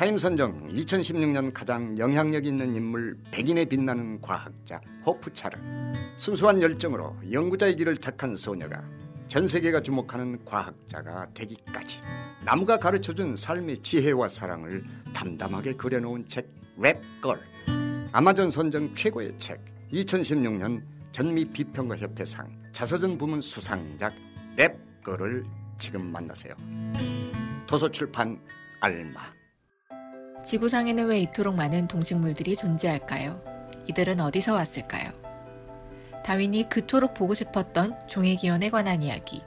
타임 선정 2016년 가장 영향력 있는 인물 100인에 빛나는 과학자 호프차르. 순수한 열정으로 연구자의 길을 택한 소녀가 전 세계가 주목하는 과학자가 되기까지 나무가 가르쳐준 삶의 지혜와 사랑을 담담하게 그려놓은 책 랩걸. 아마존 선정 최고의 책 2016년 전미 비평가 협회상 자서전 부문 수상작 랩걸을 지금 만나세요. 도서출판 알마 지구상에는 왜 이토록 많은 동식물들이 존재할까요? 이들은 어디서 왔을까요? 다윈이 그토록 보고 싶었던 종의 기원에 관한 이야기.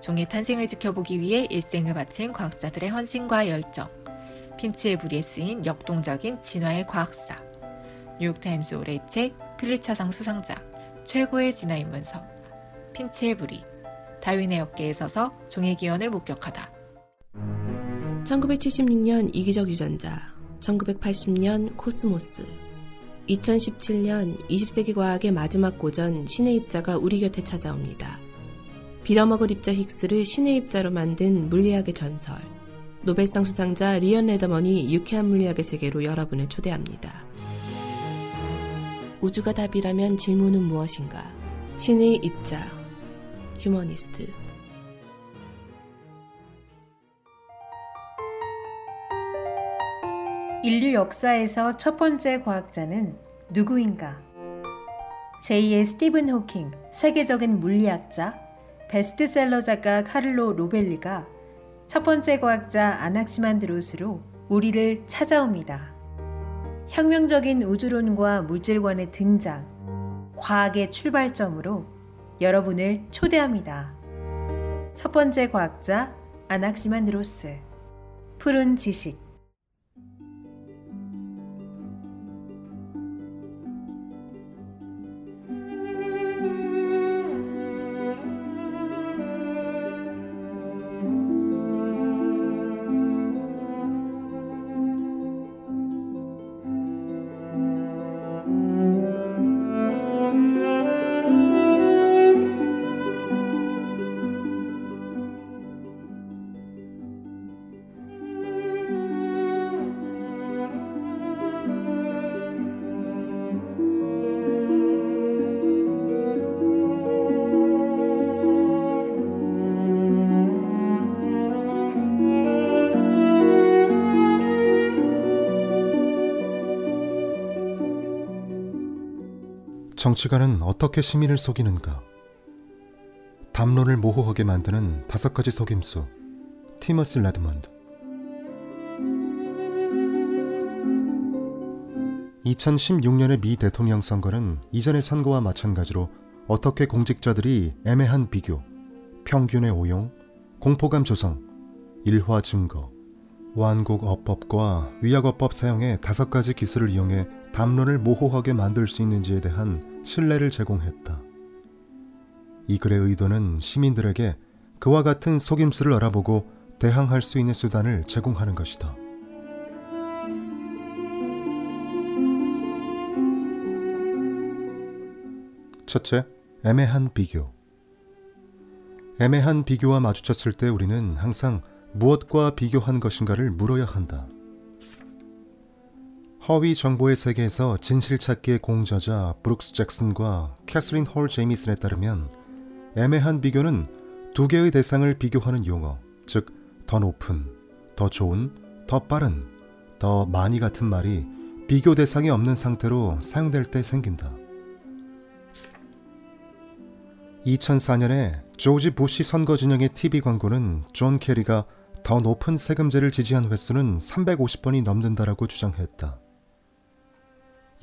종의 탄생을 지켜보기 위해 일생을 바친 과학자들의 헌신과 열정. 핀치의 부리에 쓰인 역동적인 진화의 과학사. 뉴욕타임스 올해의 책 필리처상 수상자. 최고의 진화 인문서. 핀치의 부리. 다윈의 어깨에 서서 종의 기원을 목격하다. 1976년 이기적 유전자, 1980년 코스모스, 2017년 20세기 과학의 마지막 고전 신의 입자가 우리 곁에 찾아옵니다. 빌어먹을 입자 힉스를 신의 입자로 만든 물리학의 전설. 노벨상 수상자 리언 레더먼이 유쾌한 물리학의 세계로 여러분을 초대합니다. 우주가 답이라면 질문은 무엇인가? 신의 입자, 휴머니스트. 인류 역사에서 첫 번째 과학자는 누구인가? 제2의 스티븐 호킹, 세계적인 물리학자, 베스트셀러 작가 카를로 로벨리가 첫 번째 과학자 아낙시만드로스로 우리를 찾아옵니다. 혁명적인 우주론과 물질관의 등장, 과학의 출발점으로 여러분을 초대합니다. 첫 번째 과학자 아낙시만드로스, 푸른 지식, 정치가는 어떻게 시민을 속이는가? 담론을 모호하게 만드는 다섯 가지 속임수. 티머시 레드먼드. 2016년의 미 대통령 선거는 이전의 선거와 마찬가지로 어떻게 공직자들이 애매한 비교, 평균의 오용, 공포감 조성, 일화 증거, 완곡 어법과 위약 어법 사용의 다섯 가지 기술을 이용해 담론을 모호하게 만들 수 있는지에 대한 신뢰를 제공했다. 이 글의 의도는 시민들에게 그와 같은 속임수를 알아보고 대항할 수 있는 수단을 제공하는 것이다. 첫째, 애매한 비교. 애매한 비교와 마주쳤을 때 우리는 항상 무엇과 비교한 것인가를 물어야 한다. 허위 정보의 세계에서 진실 찾기의 공저자 브룩스 잭슨과 캐슬린 홀 제이미슨에 따르면 애매한 비교는 두 개의 대상을 비교하는 용어, 즉 더 높은, 더 좋은, 더 빠른, 더 많이 같은 말이 비교 대상이 없는 상태로 사용될 때 생긴다. 2004년에 조지 부시 선거 진영의 TV 광고는 존 케리가 더 높은 세금제를 지지한 횟수는 350번이 넘는다라고 주장했다.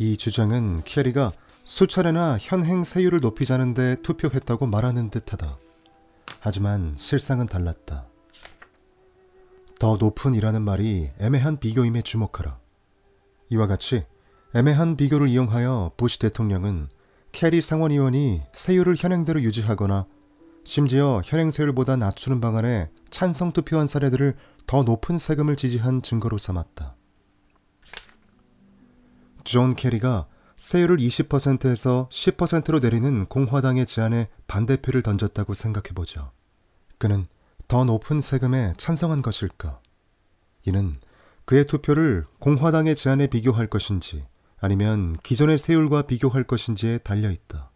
이 주장은 케리가 수차례나 현행 세율을 높이자는데 투표했다고 말하는 듯하다. 하지만 실상은 달랐다. 더 높은이라는 말이 애매한 비교임에 주목하라. 이와 같이 애매한 비교를 이용하여 부시 대통령은 케리 상원의원이 세율을 현행대로 유지하거나 심지어 현행세율보다 낮추는 방안에 찬성 투표한 사례들을 더 높은 세금을 지지한 증거로 삼았다. 존 케리가 세율을 20%에서 10%로 내리는 공화당의 제안에 반대표를 던졌다고 생각해보죠. 그는 더 높은 세금에 찬성한 것일까? 이는 그의 투표를 공화당의 제안에 비교할 것인지 아니면 기존의 세율과 비교할 것인지에 달려 있다.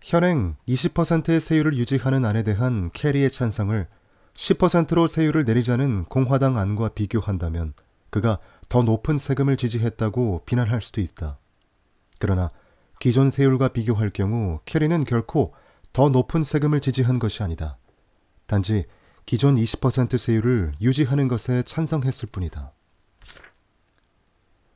현행 20%의 세율을 유지하는 안에 대한 캐리의 찬성을 10%로 세율을 내리자는 공화당 안과 비교한다면 그가 더 높은 세금을 지지했다고 비난할 수도 있다. 그러나 기존 세율과 비교할 경우 캐리는 결코 더 높은 세금을 지지한 것이 아니다. 단지 기존 20% 세율을 유지하는 것에 찬성했을 뿐이다.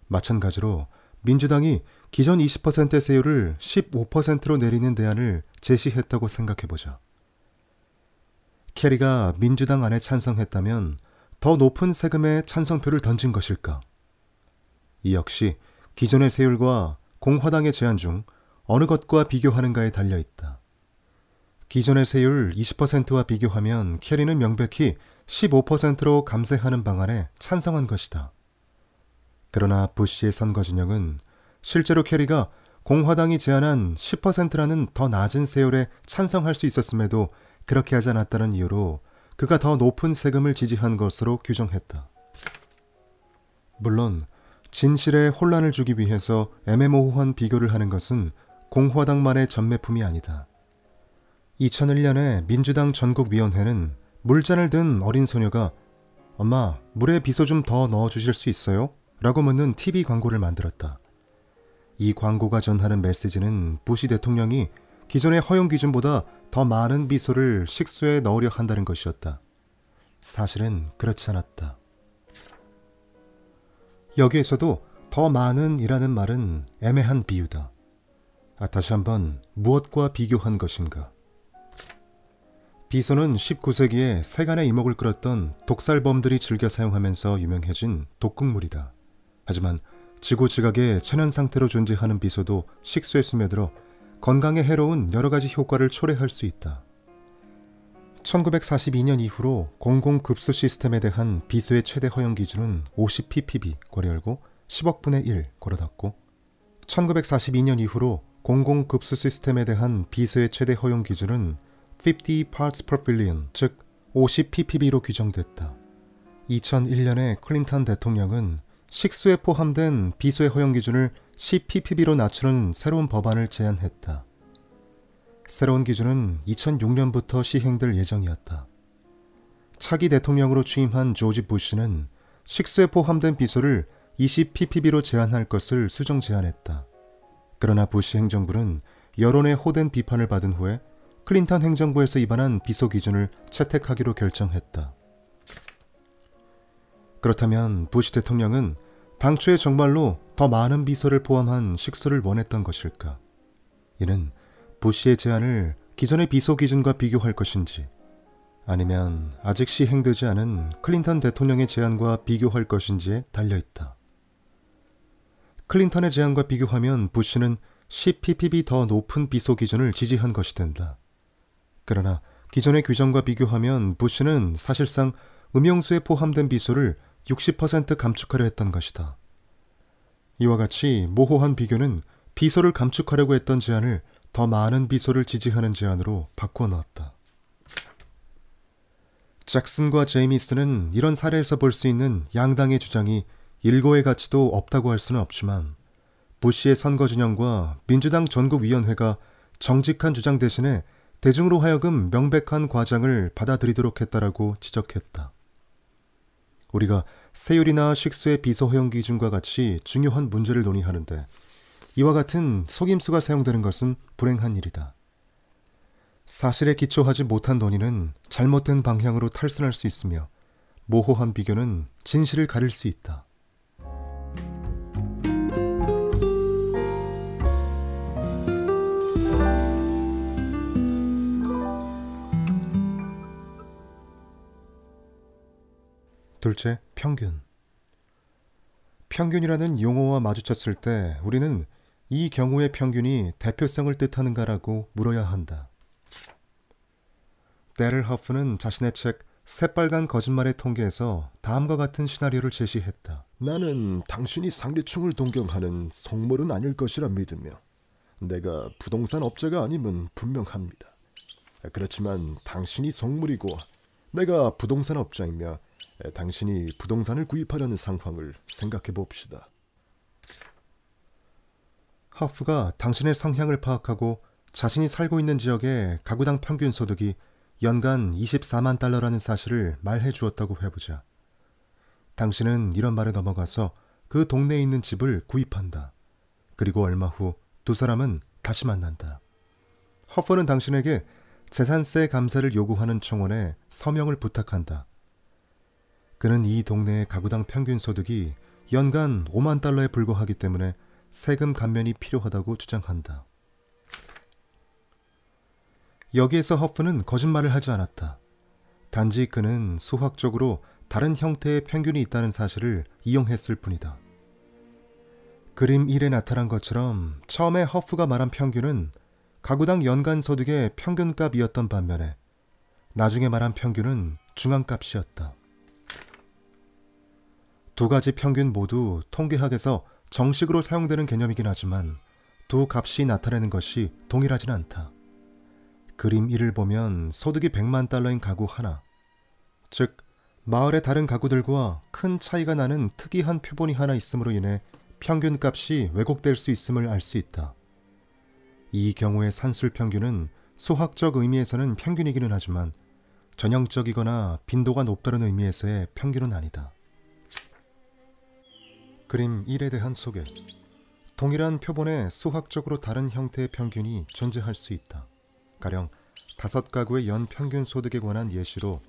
마찬가지로 민주당이 기존 20% 세율을 15%로 내리는 대안을 제시했다고 생각해보자. 캐리가 민주당 안에 찬성했다면 더 높은 세금에 찬성표를 던진 것일까? 이 역시 기존의 세율과 공화당의 제안 중 어느 것과 비교하는가에 달려 있다. 기존의 세율 20%와 비교하면 캐리는 명백히 15%로 감세하는 방안에 찬성한 것이다. 그러나 부시의 선거 진영은 실제로 캐리가 공화당이 제안한 10%라는 더 낮은 세율에 찬성할 수 있었음에도 그렇게 하지 않았다는 이유로 그가 더 높은 세금을 지지한 것으로 규정했다. 물론 진실에 혼란을 주기 위해서 애매모호한 비교를 하는 것은 공화당만의 전매품이 아니다. 2001년에 민주당 전국위원회는 물잔을 든 어린 소녀가 엄마, 물에 비소 좀 더 넣어 주실 수 있어요? 라고 묻는 TV 광고를 만들었다. 이 광고가 전하는 메시지는 부시 대통령이 기존의 허용 기준보다 더 많은 비소를 식수에 넣으려 한다는 것이었다. 사실은 그렇지 않았다. 여기에서도 더 많은 이라는 말은 애매한 비유다. 아, 다시 한번 무엇과 비교한 것인가? 비소는 19세기에 세간의 이목을 끌었던 독살범들이 즐겨 사용하면서 유명해진 독극물이다. 하지만 지구 지각의 천연 상태로 존재하는 비소도 식수에 스며들어 건강에 해로운 여러 가지 효과를 초래할 수 있다. 1942년 이후로 공공급수 시스템에 대한 비소의 최대 허용 기준은 50ppb 괄호 열고 10억분의 1 괄호 닫고 1942년 이후로 공공급수 시스템에 대한 비소의 최대 허용 기준은 50 parts per billion, 즉 50ppb로 규정됐다. 2001년에 클린턴 대통령은 식수에 포함된 비소의 허용 기준을 10ppb로 낮추는 새로운 법안을 제안했다. 새로운 기준은 2006년부터 시행될 예정이었다. 차기 대통령으로 취임한 조지 부시는 식수에 포함된 비소를 20ppb로 제한할 것을 수정 제안했다. 그러나 부시 행정부는 여론의 호된 비판을 받은 후에 클린턴 행정부에서 입안한 비소 기준을 채택하기로 결정했다. 그렇다면 부시 대통령은 당초에 정말로 더 많은 비소를 포함한 식수를 원했던 것일까? 이는 부시의 제안을 기존의 비소 기준과 비교할 것인지 아니면 아직 시행되지 않은 클린턴 대통령의 제안과 비교할 것인지에 달려 있다. 클린턴의 제안과 비교하면 부시는 10ppb 더 높은 비소 기준을 지지한 것이 된다. 그러나 기존의 규정과 비교하면 부시는 사실상 음용수에 포함된 비소를 60% 감축하려 했던 것이다. 이와 같이 모호한 비교는 비소를 감축하려고 했던 제안을 더 많은 비소를 지지하는 제안으로 바꾸어 놓았다. 잭슨과 제이미스는 이런 사례에서 볼 수 있는 양당의 주장이 일고의 가치도 없다고 할 수는 없지만 부시의 선거 진영과 민주당 전국위원회가 정직한 주장 대신에 대중으로 하여금 명백한 과장을 받아들이도록 했다라고 지적했다. 우리가 세율이나 식수의 비소 허용 기준과 같이 중요한 문제를 논의하는데 이와 같은 속임수가 사용되는 것은 불행한 일이다. 사실에 기초하지 못한 논의는 잘못된 방향으로 탈선할 수 있으며 모호한 비교는 진실을 가릴 수 있다. 둘째, 평균. 평균이라는 용어와 마주쳤을 때 우리는 이 경우의 평균이 대표성을 뜻하는가라고 물어야 한다. 데를 허프는 자신의 책 새빨간 거짓말의 통계에서 다음과 같은 시나리오를 제시했다. 나는 당신이 상류층을 동경하는 속물은 아닐 것이라 믿으며 내가 부동산 업자가 아님은 분명합니다. 그렇지만 당신이 속물이고 내가 부동산 업자이며 에, 당신이 부동산을 구입하려는 상황을 생각해 봅시다. 허프가 당신의 성향을 파악하고 자신이 살고 있는 지역의 가구당 평균 소득이 연간 24만 달러라는 사실을 말해 주었다고 해보자. 당신은 이런 말에 넘어가서 그 동네에 있는 집을 구입한다. 그리고 얼마 후 두 사람은 다시 만난다. 허퍼는 당신에게 재산세 감세를 요구하는 청원에 서명을 부탁한다. 그는 이 동네의 가구당 평균 소득이 연간 5만 달러에 불과하기 때문에 세금 감면이 필요하다고 주장한다. 여기에서 허프는 거짓말을 하지 않았다. 단지 그는 수학적으로 다른 형태의 평균이 있다는 사실을 이용했을 뿐이다. 그림 1에 나타난 것처럼 처음에 허프가 말한 평균은 가구당 연간 소득의 평균값이었던 반면에 나중에 말한 평균은 중앙값이었다. 두 가지 평균 모두 통계학에서 정식으로 사용되는 개념이긴 하지만 두 값이 나타내는 것이 동일하진 않다. 그림 1을 보면 소득이 100만 달러인 가구 하나, 즉 마을의 다른 가구들과 큰 차이가 나는 특이한 표본이 하나 있음으로 인해 평균 값이 왜곡될 수 있음을 알 수 있다. 이 경우의 산술 평균은 수학적 의미에서는 평균이기는 하지만 전형적이거나 빈도가 높다는 의미에서의 평균은 아니다. 그림 1에 대한 소개. 동일한 표본에 수학적으로 다른 형태의 평균이 존재할 수 있다. 가령 다섯 가구의 연 평균 소득에 관한 예시로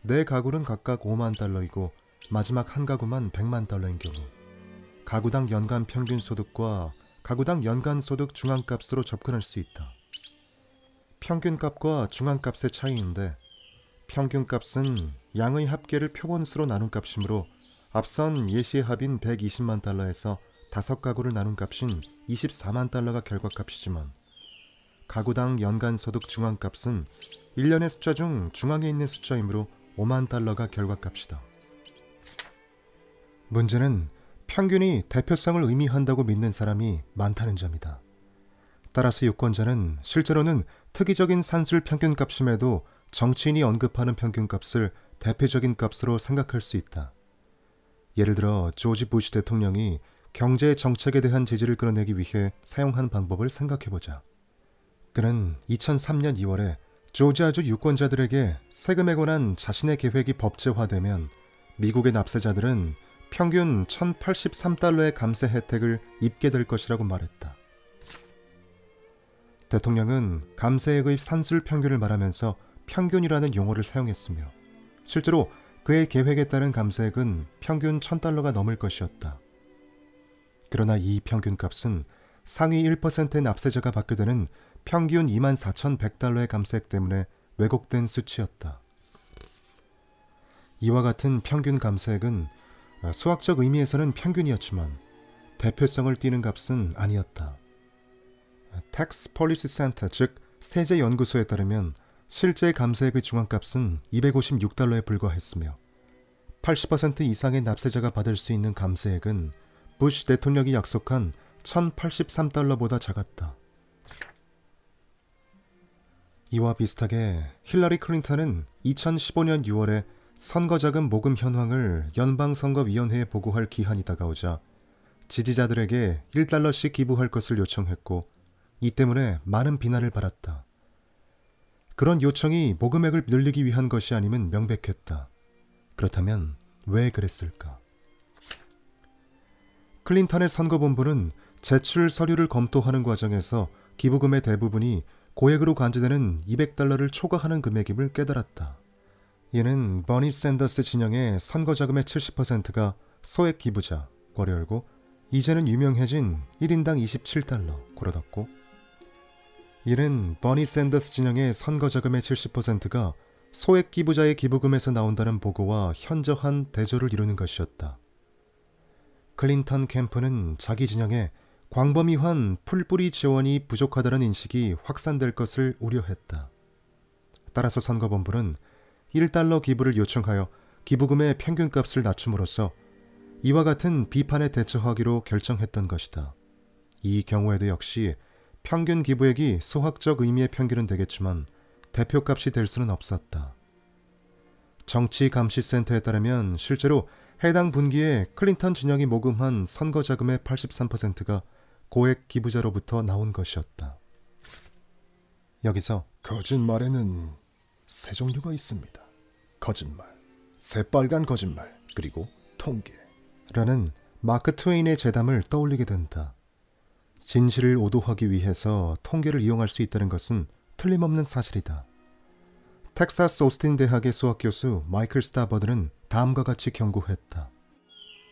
네 가구는 각각 5만 달러이고 마지막 한 가구만 100만 달러인 경우 가구당 연간 평균 소득과 가구당 연간 소득 중앙값으로 접근할 수 있다. 평균값과 중앙값의 차이인데 평균값은 양의 합계를 표본수로 나눈 값이므로 앞선 예시의 합인 120만 달러에서 다섯 가구를 나눈 값인 24만 달러가 결과값이지만 가구당 연간 소득 중앙값은 1년의 숫자 중 중앙에 있는 숫자이므로 5만 달러가 결과값이다. 문제는 평균이 대표성을 의미한다고 믿는 사람이 많다는 점이다. 따라서 유권자는 실제로는 특이적인 산술 평균값임에도 정치인이 언급하는 평균값을 대표적인 값으로 생각할 수 있다. 예를 들어 조지 부시 대통령이 경제 정책에 대한 지지를 끌어내기 위해 사용한 방법을 생각해보자. 그는 2003년 2월에 조지아주 유권자들에게 세금에 관한 자신의 계획이 법제화되면 미국의 납세자들은 평균 1083달러의 감세 혜택을 입게 될 것이라고 말했다. 대통령은 감세액의 산술 평균을 말하면서 평균이라는 용어를 사용했으며 실제로 그의 계획에 따른 감세액은 평균 1000달러가 넘을 것이었다. 그러나 이 평균 값은 상위 1%의 납세자가 받게 되는 평균 24,100달러의 감세액 때문에 왜곡된 수치였다. 이와 같은 평균 감세액은 수학적 의미에서는 평균이었지만 대표성을 띠는 값은 아니었다. Tax Policy Center, 즉 세제 연구소에 따르면 실제 감세액의 중앙값은 256달러에 불과했으며 80% 이상의 납세자가 받을 수 있는 감세액은 부시 대통령이 약속한 1083달러보다 작았다. 이와 비슷하게 힐러리 클린턴은 2015년 6월에 선거자금 모금 현황을 연방선거위원회에 보고할 기한이 다가오자 지지자들에게 1달러씩 기부할 것을 요청했고 이 때문에 많은 비난을 받았다. 그런 요청이 모금액을 늘리기 위한 것이 아님은 명백했다. 그렇다면 왜 그랬을까? 클린턴의 선거본부는 제출 서류를 검토하는 과정에서 기부금의 대부분이 고액으로 간주되는 200달러를 초과하는 금액임을 깨달았다. 이는 버니 샌더스 진영의 선거 자금의 70%가 소액 기부자, 괄호 열고 이제는 유명해진 1인당 27달러, 고로 닫고 이는 버니 샌더스 진영의 선거 자금의 70%가 소액 기부자의 기부금에서 나온다는 보고와 현저한 대조를 이루는 것이었다. 클린턴 캠프는 자기 진영에 광범위한 풀뿌리 지원이 부족하다는 인식이 확산될 것을 우려했다. 따라서 선거본부는 1달러 기부를 요청하여 기부금의 평균값을 낮춤으로써 이와 같은 비판에 대처하기로 결정했던 것이다. 이 경우에도 역시 평균 기부액이 수학적 의미의 평균은 되겠지만 대표값이 될 수는 없었다. 정치감시센터에 따르면 실제로 해당 분기에 클린턴 진영이 모금한 선거 자금의 83%가 고액 기부자로부터 나온 것이었다. 여기서 거짓말에는 세 종류가 있습니다. 거짓말, 새빨간 거짓말, 그리고 통계. 라는 마크 트웨인의 재담을 떠올리게 된다. 진실을 오도하기 위해서 통계를 이용할 수 있다는 것은 틀림없는 사실이다. 텍사스 오스틴 대학의 수학 교수 마이클 스타버드는 다음과 같이 경고했다.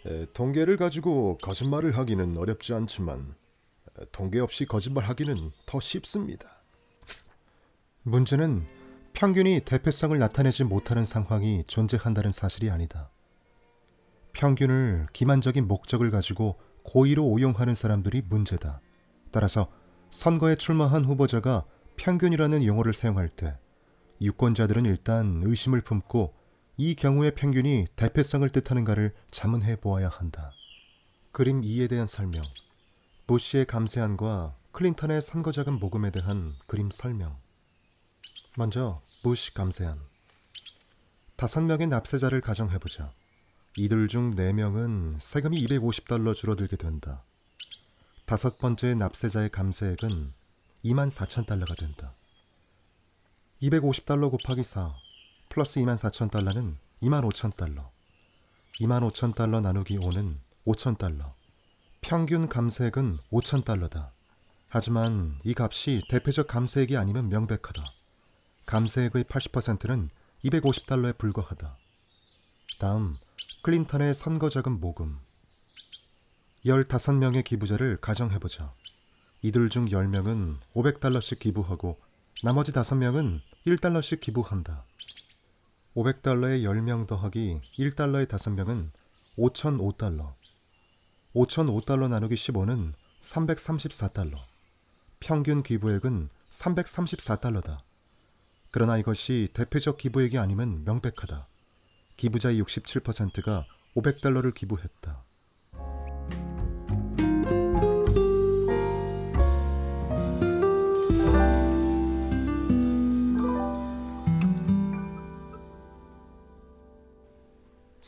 에, 통계를 가지고 거짓말을 하기는 어렵지 않지만 에, 통계 없이 거짓말하기는 더 쉽습니다. 문제는 평균이 대표성을 나타내지 못하는 상황이 존재한다는 사실이 아니다. 평균을 기만적인 목적을 가지고 고의로 오용하는 사람들이 문제다. 따라서 선거에 출마한 후보자가 평균이라는 용어를 사용할 때 유권자들은 일단 의심을 품고 이 경우의 평균이 대표성을 뜻하는가를 자문해 보아야 한다. 그림 2에 대한 설명. 부시의 감세안과 클린턴의 선거자금 모금에 대한 그림 설명. 먼저 부시 감세안. 다섯 명의 납세자를 가정해보자. 이들 중 4명은 세금이 250달러 줄어들게 된다. 다섯 번째 납세자의 감세액은 2만 4천 달러가 된다. 250달러 곱하기 4 플러스 2만 4천 달러는 2만 5천 달러. 2만 5천 달러 나누기 5는 5천 달러. 평균 감세액은 5천 달러다. 하지만 이 값이 대표적 감세액이 아니면 명백하다. 감세액의 80%는 250달러에 불과하다. 다음 클린턴의 선거자금 모금 15명의 기부자를 가정해보자. 이들 중 10명은 500달러씩 기부하고 나머지 5명은 1달러씩 기부한다. 500달러에 10명 더하기 1달러의 5명은 5,005달러. 5,005달러 나누기 15는 334달러. 평균 기부액은 334달러다. 그러나 이것이 대표적 기부액이 아니면 명백하다. 기부자의 67%가 500달러를 기부했다.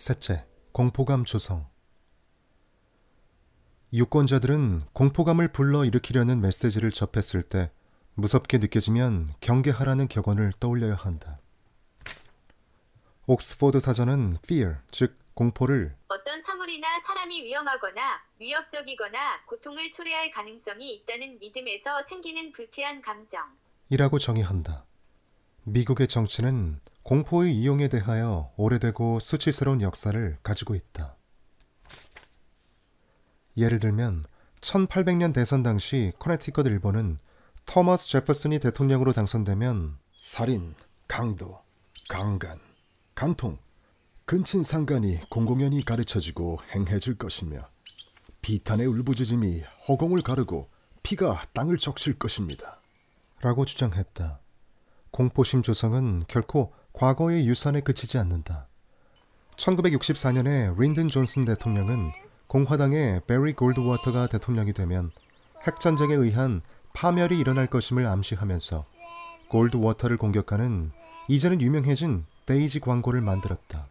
셋째, 공포감 조성. 유권자들은 공포감을 불러일으키려는 메시지를 접했을 때 무섭게 느껴지면 경계하라는 격언을 떠올려야 한다. 옥스포드 사전은 fear, 즉 공포를 어떤 사물이나 사람이 위험하거나 위협적이거나 고통을 초래할 가능성이 있다는 믿음에서 생기는 불쾌한 감정. 이라고 정의한다. 미국의 정치는 공포의 이용에 대하여 오래되고 수치스러운 역사를 가지고 있다. 예를 들면 1800년 대선 당시 커네티컷 일본은 토머스 제퍼슨이 대통령으로 당선되면 살인, 강도, 강간, 간통, 근친상간이 공공연히 가르쳐지고 행해질 것이며 비탄의 울부짖음이 허공을 가르고 피가 땅을 적실 것입니다. 라고 주장했다. 공포심 조성은 결코 과거의 유산에 그치지 않는다. 1964년에 린든 존슨 대통령은 공화당의 배리 골드워터가 대통령이 되면 핵전쟁에 의한 파멸이 일어날 것임을 암시하면서 골드워터를 공격하는 이제는 유명해진 데이지 광고를 만들었다.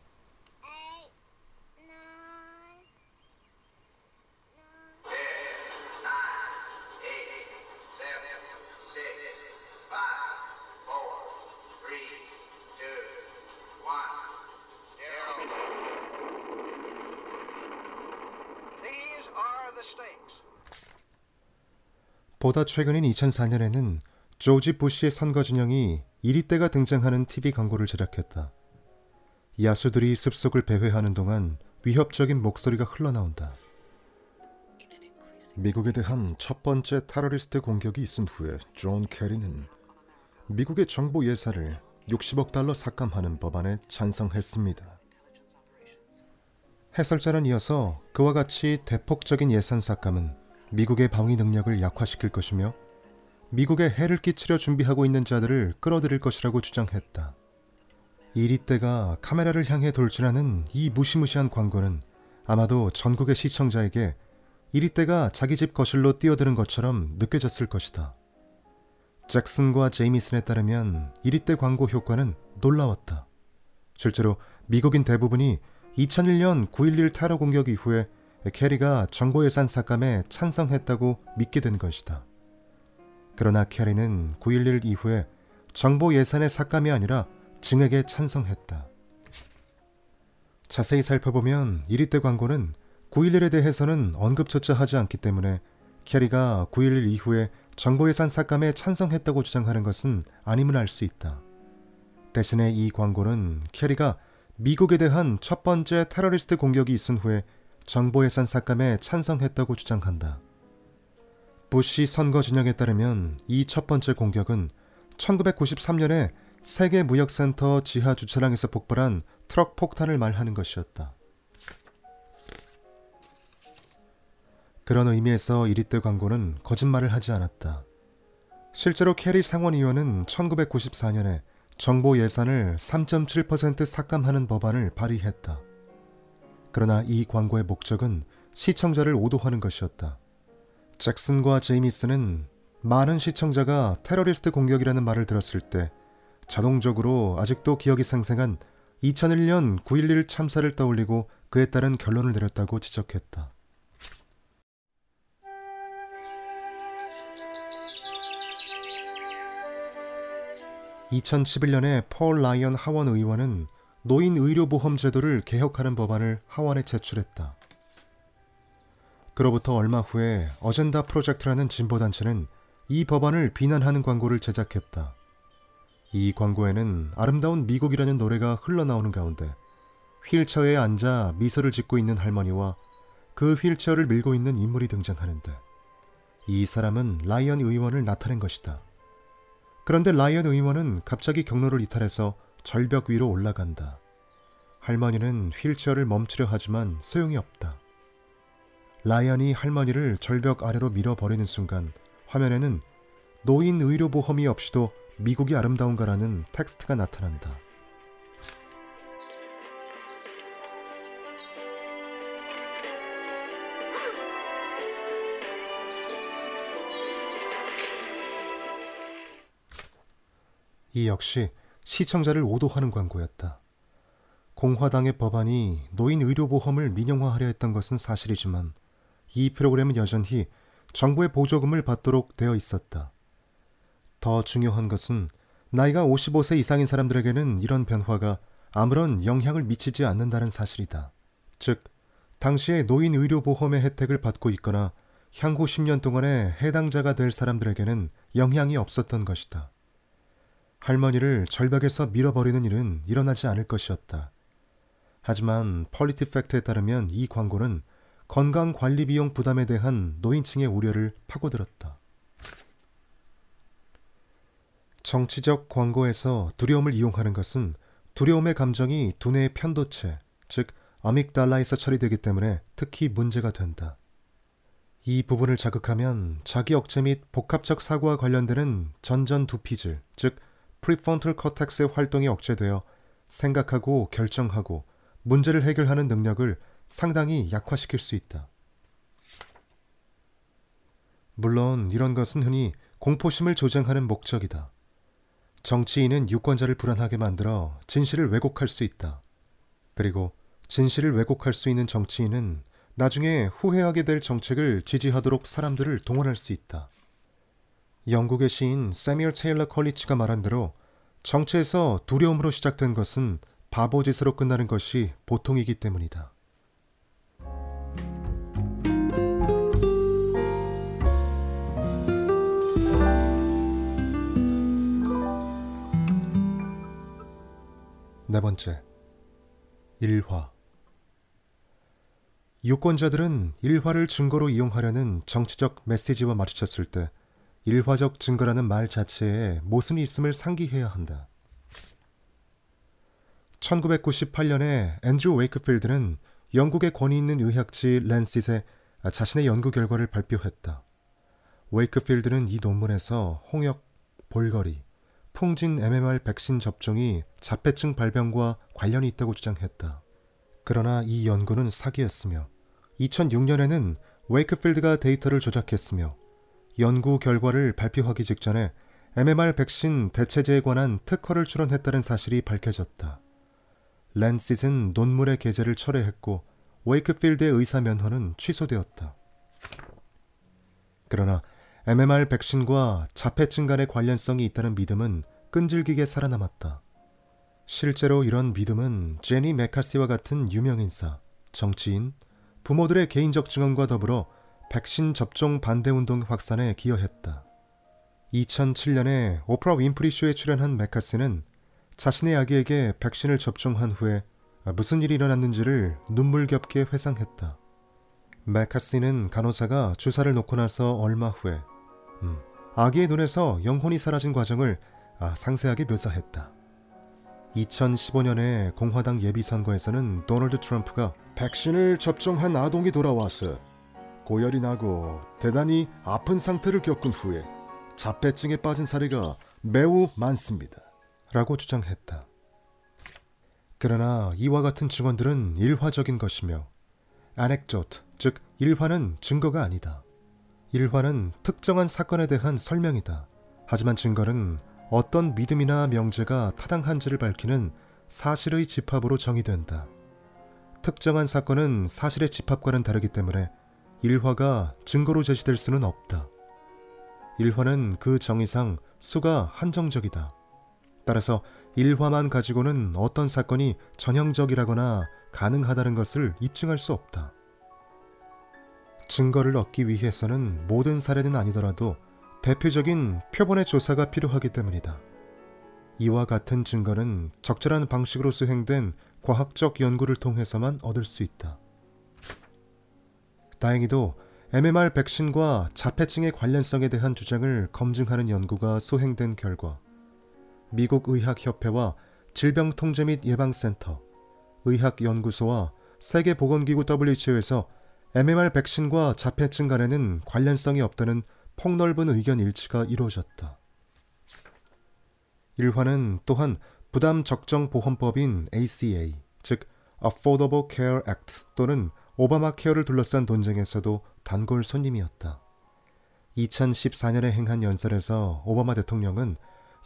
보다 최근인 2004년에는 조지 부시의 선거 진영이 이리 떼가 등장하는 TV 광고를 제작했다. 야수들이 숲속을 배회하는 동안 위협적인 목소리가 흘러나온다. 미국에 대한 첫 번째 테러리스트 공격이 있은 후에 존 케리는 미국의 정보 예산을 60억 달러 삭감하는 법안에 찬성했습니다. 해설자는 이어서 그와 같이 대폭적인 예산 삭감은 미국의 방위 능력을 약화시킬 것이며 미국에 해를 끼치려 준비하고 있는 자들을 끌어들일 것이라고 주장했다. 1위 때가 카메라를 향해 돌진하는 이 무시무시한 광고는 아마도 전국의 시청자에게 1위 때가 자기 집 거실로 뛰어드는 것처럼 느껴졌을 것이다. 잭슨과 제이미슨에 따르면 1위 때 광고 효과는 놀라웠다. 실제로 미국인 대부분이 2001년 9.11 테러 공격 이후에 캐리가 정보 예산 삭감에 찬성했다고 믿게 된 것이다. 그러나 캐리는 9.11 이후에 정보 예산의 삭감이 아니라 증액에 찬성했다. 자세히 살펴보면 1위 때 광고는 9.11에 대해서는 언급조차 하지 않기 때문에 캐리가 9.11 이후에 정보 예산 삭감에 찬성했다고 주장하는 것은 아님을 알 수 있다. 대신에 이 광고는 캐리가 미국에 대한 첫 번째 테러리스트 공격이 있은 후에 정보 예산 삭감에 찬성했다고 주장한다. 부시 선거 진영에 따르면 이 첫 번째 공격은 1993년에 세계 무역센터 지하 주차장에서 폭발한 트럭 폭탄을 말하는 것이었다. 그런 의미에서 이리 떼 광고는 거짓말을 하지 않았다. 실제로 케리 상원의원은 1994년에 정보 예산을 3.7% 삭감하는 법안을 발의했다. 그러나 이 광고의 목적은 시청자를 오도하는 것이었다. 잭슨과 제이미스는 많은 시청자가 테러리스트 공격이라는 말을 들었을 때 자동적으로 아직도 기억이 생생한 2001년 9.11 참사를 떠올리고 그에 따른 결론을 내렸다고 지적했다. 2011년에 폴 라이언 하원 의원은 노인 의료보험 제도를 개혁하는 법안을 하원에 제출했다. 그로부터 얼마 후에 어젠다 프로젝트라는 진보단체는 이 법안을 비난하는 광고를 제작했다. 이 광고에는 아름다운 미국이라는 노래가 흘러나오는 가운데 휠체어에 앉아 미소를 짓고 있는 할머니와 그 휠체어를 밀고 있는 인물이 등장하는데 이 사람은 라이언 의원을 나타낸 것이다. 그런데 라이언 의원은 갑자기 경로를 이탈해서 절벽 위로 올라간다. 할머니는 휠체어를 멈추려 하지만 소용이 없다. 라이언이 할머니를 절벽 아래로 밀어버리는 순간 화면에는 노인 의료보험이 없이도 미국이 아름다운가라는 텍스트가 나타난다. 이 역시 시청자를 오도하는 광고였다. 공화당의 법안이 노인 의료보험을 민영화하려 했던 것은 사실이지만 이 프로그램은 여전히 정부의 보조금을 받도록 되어 있었다. 더 중요한 것은 나이가 55세 이상인 사람들에게는 이런 변화가 아무런 영향을 미치지 않는다는 사실이다. 즉, 당시에 노인 의료보험의 혜택을 받고 있거나 향후 10년 동안에 해당자가 될 사람들에게는 영향이 없었던 것이다. 할머니를 절벽에서 밀어버리는 일은 일어나지 않을 것이었다. 하지만 펄리티 팩트에 따르면 이 광고는 건강 관리 비용 부담에 대한 노인층의 우려를 파고들었다. 정치적 광고에서 두려움을 이용하는 것은 두려움의 감정이 두뇌의 편도체, 즉 아믹달라에서 처리되기 때문에 특히 문제가 된다. 이 부분을 자극하면 자기 억제 및 복합적 사고와 관련되는 전전 두피질, 즉 프리폰털 커텍스의 활동이 억제되어 생각하고 결정하고 문제를 해결하는 능력을 상당히 약화시킬 수 있다. 물론 이런 것은 흔히 공포심을 조장하는 목적이다. 정치인은 유권자를 불안하게 만들어 진실을 왜곡할 수 있다. 그리고 진실을 왜곡할 수 있는 정치인은 나중에 후회하게 될 정책을 지지하도록 사람들을 동원할 수 있다. 영국의 시인 세미얼 테일러 컬리치가 말한 대로 정치에서 두려움으로 시작된 것은 바보짓으로 끝나는 것이 보통이기 때문이다. 네 번째, 일화. 유권자들은 일화를 증거로 이용하려는 정치적 메시지와 마주쳤을 때 일화적 증거라는 말 자체에 모순이 있음을 상기해야 한다. 1998년에 앤드루 웨이크필드는 영국의 권위 있는 의학지 랜싯에 자신의 연구 결과를 발표했다. 웨이크필드는 이 논문에서 홍역, 볼거리, 풍진 MMR 백신 접종이 자폐증 발병과 관련이 있다고 주장했다. 그러나 이 연구는 사기였으며 2006년에는 웨이크필드가 데이터를 조작했으며 연구 결과를 발표하기 직전에 MMR 백신 대체제에 관한 특허를 출원했다는 사실이 밝혀졌다. 랜싯은 논문의 게재를 철회했고 웨이크필드의 의사 면허는 취소되었다. 그러나 MMR 백신과 자폐증 간의 관련성이 있다는 믿음은 끈질기게 살아남았다. 실제로 이런 믿음은 제니 메카시와 같은 유명 인사, 정치인, 부모들의 개인적 증언과 더불어 백신 접종 반대 운동 확산에 기여했다. 2007년에 오프라 윈프리 쇼에 출연한 메카시는 자신의 아기에게 백신을 접종한 후에 무슨 일이 일어났는지를 눈물겹게 회상했다. 메카시는 간호사가 주사를 놓고 나서 얼마 후에 음, 아기의 눈에서 영혼이 사라진 과정을 아, 상세하게 묘사했다. 2015년에 공화당 예비선거에서는 도널드 트럼프가 백신을 접종한 아동이 돌아와서 고열이 나고 대단히 아픈 상태를 겪은 후에 자폐증에 빠진 사례가 매우 많습니다. 라고 주장했다. 그러나 이와 같은 증언들은 일화적인 것이며 아넥조트, 즉 일화는 증거가 아니다. 일화는 특정한 사건에 대한 설명이다. 하지만 증거는 어떤 믿음이나 명제가 타당한지를 밝히는 사실의 집합으로 정의된다. 특정한 사건은 사실의 집합과는 다르기 때문에 일화가 증거로 제시될 수는 없다. 일화는 그 정의상 수가 한정적이다. 따라서 일화만 가지고는 어떤 사건이 전형적이라거나 가능하다는 것을 입증할 수 없다. 증거를 얻기 위해서는 모든 사례는 아니더라도 대표적인 표본의 조사가 필요하기 때문이다. 이와 같은 증거는 적절한 방식으로 수행된 과학적 연구를 통해서만 얻을 수 있다. 다행히도 MMR 백신과 자폐증의 관련성에 대한 주장을 검증하는 연구가 수행된 결과 미국 의학협회와 질병통제 및 예방센터, 의학연구소와 세계보건기구 WHO에서 MMR 백신과 자폐증 간에는 관련성이 없다는 폭넓은 의견 일치가 이루어졌다. 일화는 또한 부담 적정 보험법인 ACA, 즉 Affordable Care Act 또는 오바마 케어를 둘러싼 논쟁에서도 단골 손님이었다. 2014년에 행한 연설에서 오바마 대통령은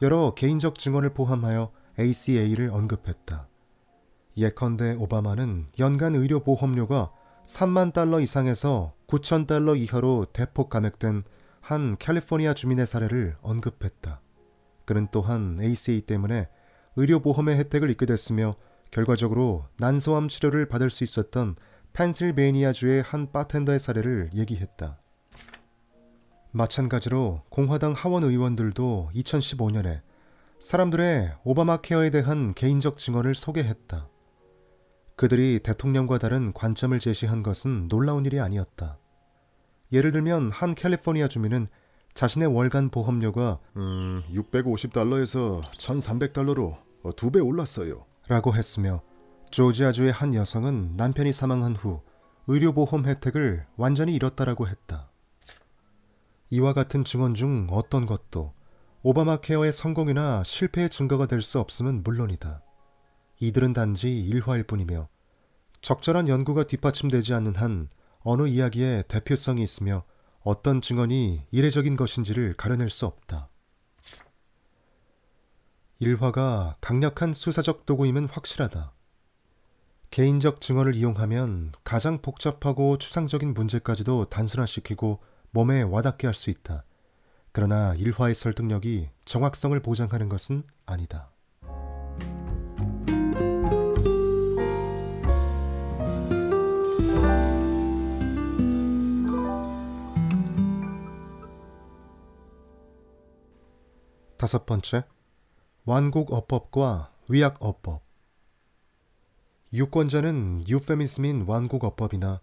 여러 개인적 증언을 포함하여 ACA를 언급했다. 예컨대 오바마는 연간 의료 보험료가 3만 달러 이상에서 9천 달러 이하로 대폭 감액된 한 캘리포니아 주민의 사례를 언급했다. 그는 또한 ACA 때문에 의료보험의 혜택을 잊게 됐으며 결과적으로 난소암 치료를 받을 수 있었던 펜실베이니아주의 한 바텐더의 사례를 얘기했다. 마찬가지로 공화당 하원 의원들도 2015년에 사람들의 오바마 케어에 대한 개인적 증언을 소개했다. 그들이 대통령과 다른 관점을 제시한 것은 놀라운 일이 아니었다. 예를 들면 한 캘리포니아 주민은 자신의 월간 보험료가 음, 650달러에서 1,300달러로 두 배 올랐어요. 라고 했으며 조지아주의 한 여성은 남편이 사망한 후 의료보험 혜택을 완전히 잃었다라고 했다. 이와 같은 증언 중 어떤 것도 오바마 케어의 성공이나 실패의 증거가 될 수 없음은 물론이다. 이들은 단지 일화일 뿐이며 적절한 연구가 뒷받침되지 않는 한 어느 이야기에 대표성이 있으며 어떤 증언이 이례적인 것인지를 가려낼 수 없다. 일화가 강력한 수사적 도구임은 확실하다. 개인적 증언을 이용하면 가장 복잡하고 추상적인 문제까지도 단순화시키고 몸에 와닿게 할 수 있다. 그러나 일화의 설득력이 정확성을 보장하는 것은 아니다. 다섯 번째, 완곡 어법과 위약 어법. 유권자는 유페미즘인 완곡 어법이나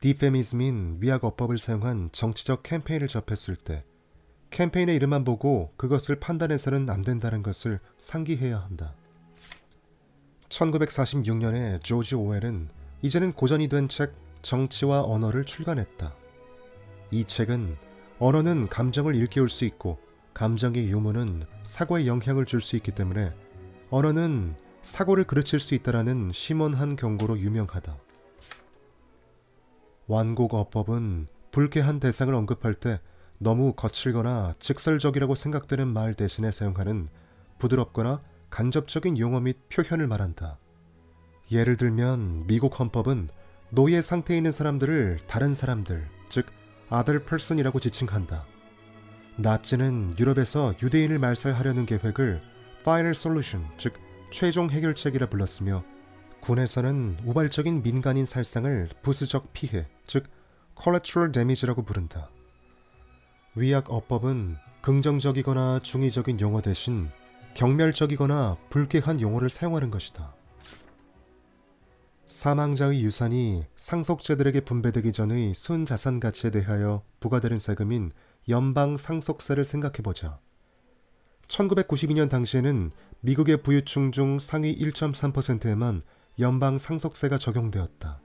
디페미즘인 위약 어법을 사용한 정치적 캠페인을 접했을 때 캠페인의 이름만 보고 그것을 판단해서는 안 된다는 것을 상기해야 한다. 1946년에 조지 오웰은 이제는 고전이 된 책 정치와 언어를 출간했다. 이 책은 언어는 감정을 일깨울 수 있고 감정의 유무는 사고에 영향을 줄 수 있기 때문에 언어는 사고를 그르칠 수 있다라는 심원한 경고로 유명하다. 완곡 어법은 불쾌한 대상을 언급할 때 너무 거칠거나 직설적이라고 생각되는 말 대신에 사용하는 부드럽거나 간접적인 용어 및 표현을 말한다. 예를 들면 미국 헌법은 노예 상태에 있는 사람들을 다른 사람들, 즉 other person이라고 지칭한다. 나치는 유럽에서 유대인을 말살하려는 계획을 final solution, 즉 최종 해결책이라 불렀으며 군에서는 우발적인 민간인 살상을 부수적 피해, 즉 collateral damage라고 부른다. 위약 어법은 긍정적이거나 중의적인 용어 대신 경멸적이거나 불쾌한 용어를 사용하는 것이다. 사망자의 유산이 상속자들에게 분배되기 전의 순자산 가치에 대하여 부과되는 세금인 연방 상속세를 생각해보자. 1992년 당시에는 미국의 부유층 중 상위 1.3%에만 연방 상속세가 적용되었다.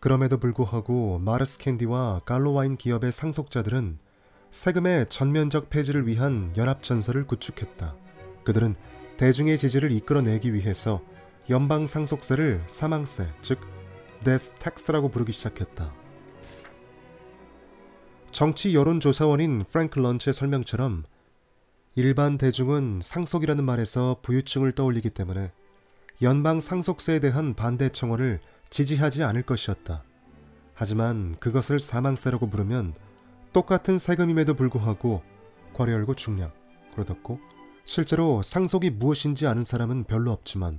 그럼에도 불구하고 마르스 캔디와 갈로와인 기업의 상속자들은 세금의 전면적 폐지를 위한 연합 전설을 구축했다. 그들은 대중의 지지를 이끌어내기 위해서 연방 상속세를 사망세, 즉 데스 텍스라고 부르기 시작했다. 정치 여론조사원인 프랭크 런츠의 설명처럼 일반 대중은 상속이라는 말에서 부유층을 떠올리기 때문에 연방 상속세에 대한 반대 청원을 지지하지 않을 것이었다. 하지만 그것을 사망세라고 부르면 똑같은 세금임에도 불구하고 괄호 열고 중량 그러었고 실제로 상속이 무엇인지 아는 사람은 별로 없지만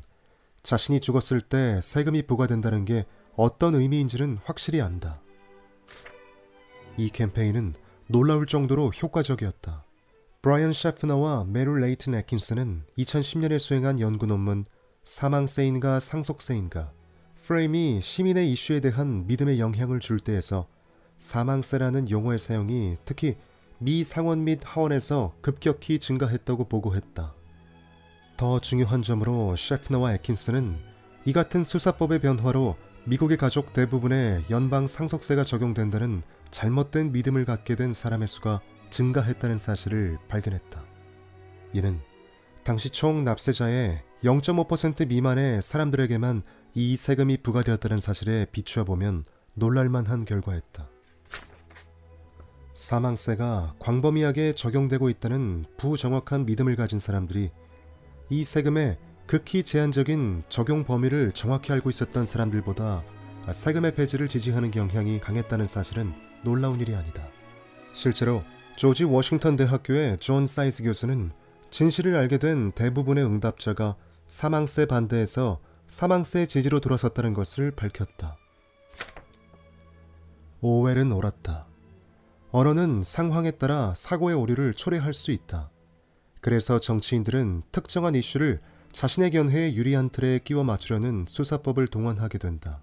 자신이 죽었을 때 세금이 부과된다는 게 어떤 의미인지는 확실히 안다. 이 캠페인은 놀라울 정도로 효과적이었다. 브라이언 셰프너와 메릴 레이튼 애킨스는 2010년에 수행한 연구 논문 사망세인가 상속세인가 프레임이 시민의 이슈에 대한 믿음에 영향을 줄 때에서 사망세라는 용어의 사용이 특히 미 상원 및 하원에서 급격히 증가했다고 보고했다. 더 중요한 점으로 셰프너와 애킨스는 이 같은 수사법의 변화로 미국의 가족 대부분의 연방 상속세가 적용된다는 잘못된 믿음을 갖게 된 사람의 수가 증가했다는 사실을 발견했다. 이는 당시 총 납세자의 0.5% 미만의 사람들에게만 이 세금이 부과되었다는 사실에 비추어 보면 놀랄만한 결과였다. 사망세가 광범위하게 적용되고 있다는 부정확한 믿음을 가진 사람들이 이 세금의 극히 제한적인 적용 범위를 정확히 알고 있었던 사람들보다 세금의 폐지를 지지하는 경향이 강했다는 사실은 놀라운 일이 아니다. 실제로 조지 워싱턴 대학교의 존 사이즈 교수는 진실을 알게 된 대부분의 응답자가 사망세 반대에서 사망세 지지로 돌아섰다는 것을 밝혔다. 오웰은 옳았다. 언어는 상황에 따라 사고의 오류를 초래할 수 있다. 그래서 정치인들은 특정한 이슈를 자신의 견해에 유리한 틀에 끼워 맞추려는 수사법을 동원하게 된다.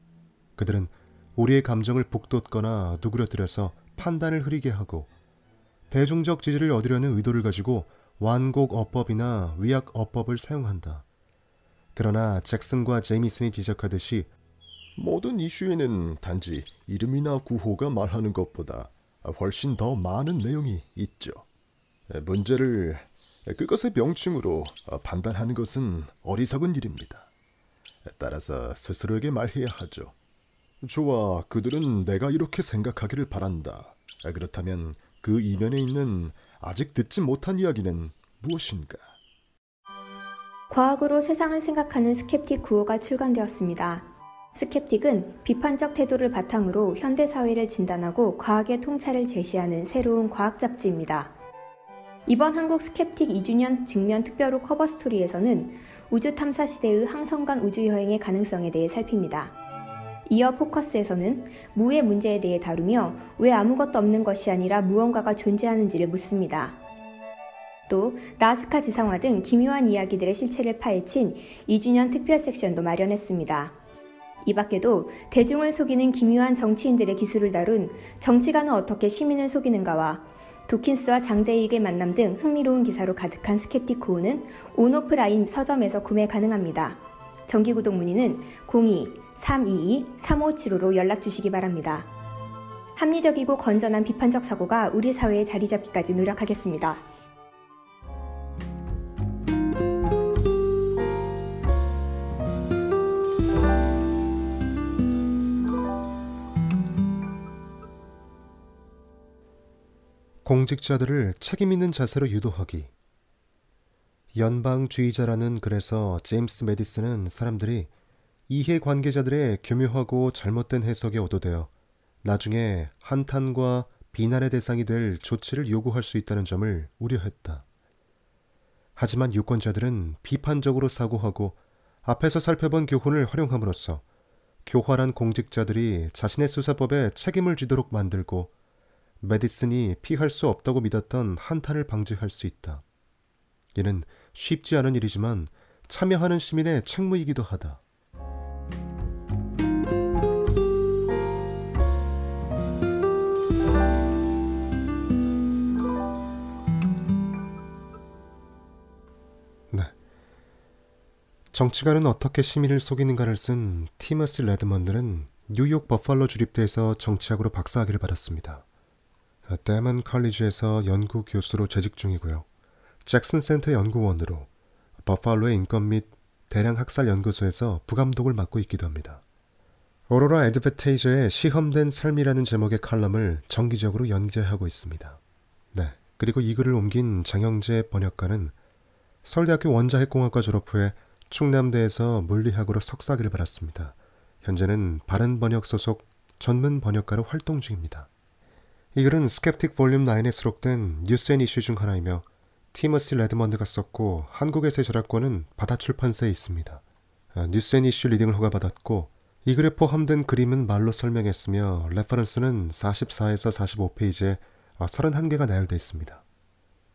그들은 우리의 감정을 북돋거나 누그러뜨려서 판단을 흐리게 하고 대중적 지지를 얻으려는 의도를 가지고 완곡 어법이나 위약 어법을 사용한다. 그러나 잭슨과 제이미슨이 지적하듯이 모든 이슈에는 단지 이름이나 구호가 말하는 것보다 훨씬 더 많은 내용이 있죠. 문제를 그것의 명칭으로 판단하는 것은 어리석은 일입니다. 따라서 스스로에게 말해야 하죠. 좋아, 그들은 내가 이렇게 생각하기를 바란다. 그렇다면 그 이면에 있는 아직 듣지 못한 이야기는 무엇인가? 과학으로 세상을 생각하는 Skeptic 구호가 출간되었습니다. Skeptic은 비판적 태도를 바탕으로 현대 사회를 진단하고 과학의 통찰을 제시하는 새로운 과학 잡지입니다. 이번 한국 Skeptic 2주년 기념 특별호 커버 스토리에서는 우주 탐사 시대의 항성간 우주 여행의 가능성에 대해 살핍니다. 이어 포커스에서는 무의 문제에 대해 다루며 왜 아무것도 없는 것이 아니라 무언가가 존재하는지를 묻습니다. 또 나스카 지상화 등 기묘한 이야기들의 실체를 파헤친 2주년 특별 섹션도 마련했습니다. 이 밖에도 대중을 속이는 기묘한 정치인들의 기술을 다룬 정치가는 어떻게 시민을 속이는가와 도킨스와 장대익의 만남 등 흥미로운 기사로 가득한 스캡틱 구호는 온오프라인 서점에서 구매 가능합니다. 정기구독 문의는 02-322-3575로 연락 주시기 바랍니다. 합리적이고 건전한 비판적 사고가 우리 사회에 자리 잡기까지 노력하겠습니다. 공직자들을 책임있는 자세로 유도하기. 연방주의자라는 글에서 제임스 메디슨은 사람들이 이해 관계자들의 교묘하고 잘못된 해석에 오도되어 나중에 한탄과 비난의 대상이 될 조치를 요구할 수 있다는 점을 우려했다. 하지만 유권자들은 비판적으로 사고하고 앞에서 살펴본 교훈을 활용함으로써 교활한 공직자들이 자신의 수사법에 책임을 지도록 만들고 메디슨이 피할 수 없다고 믿었던 한탄을 방지할 수 있다. 이는 쉽지 않은 일이지만 참여하는 시민의 책무이기도 하다. 정치가는 어떻게 시민을 속이는가를 쓴 티머스 레드먼드는 뉴욕 버팔로 주립대에서 정치학으로 박사학위를 받았습니다. Daemen College에서 연구 교수로 재직 중이고요. 잭슨 센터 연구원으로 버팔로의 인권 및 대량 학살 연구소에서 부감독을 맡고 있기도 합니다. Aurora Advertiser의 시험된 삶이라는 제목의 칼럼을 정기적으로 연재하고 있습니다. 네. 그리고 이 글을 옮긴 장영재 번역가는 서울대학교 원자핵공학과 졸업 후에 충남대에서 물리학으로 석사학위를 받았습니다. 현재는 바른번역 소속 전문 번역가로 활동 중입니다. 이 글은 Skeptic 볼륨 9에 수록된 News and Issue 중 하나이며 티머시 레드먼드가 썼고 한국에서의 저작권은 바다 출판사에 있습니다. 아, News and Issue reading을 허가받았고 이 글에 포함된 그림은 말로 설명했으며 reference는 44에서 45페이지에 31개가 나열되어 있습니다.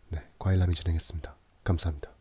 네, 과읽남이 진행했습니다. 감사합니다.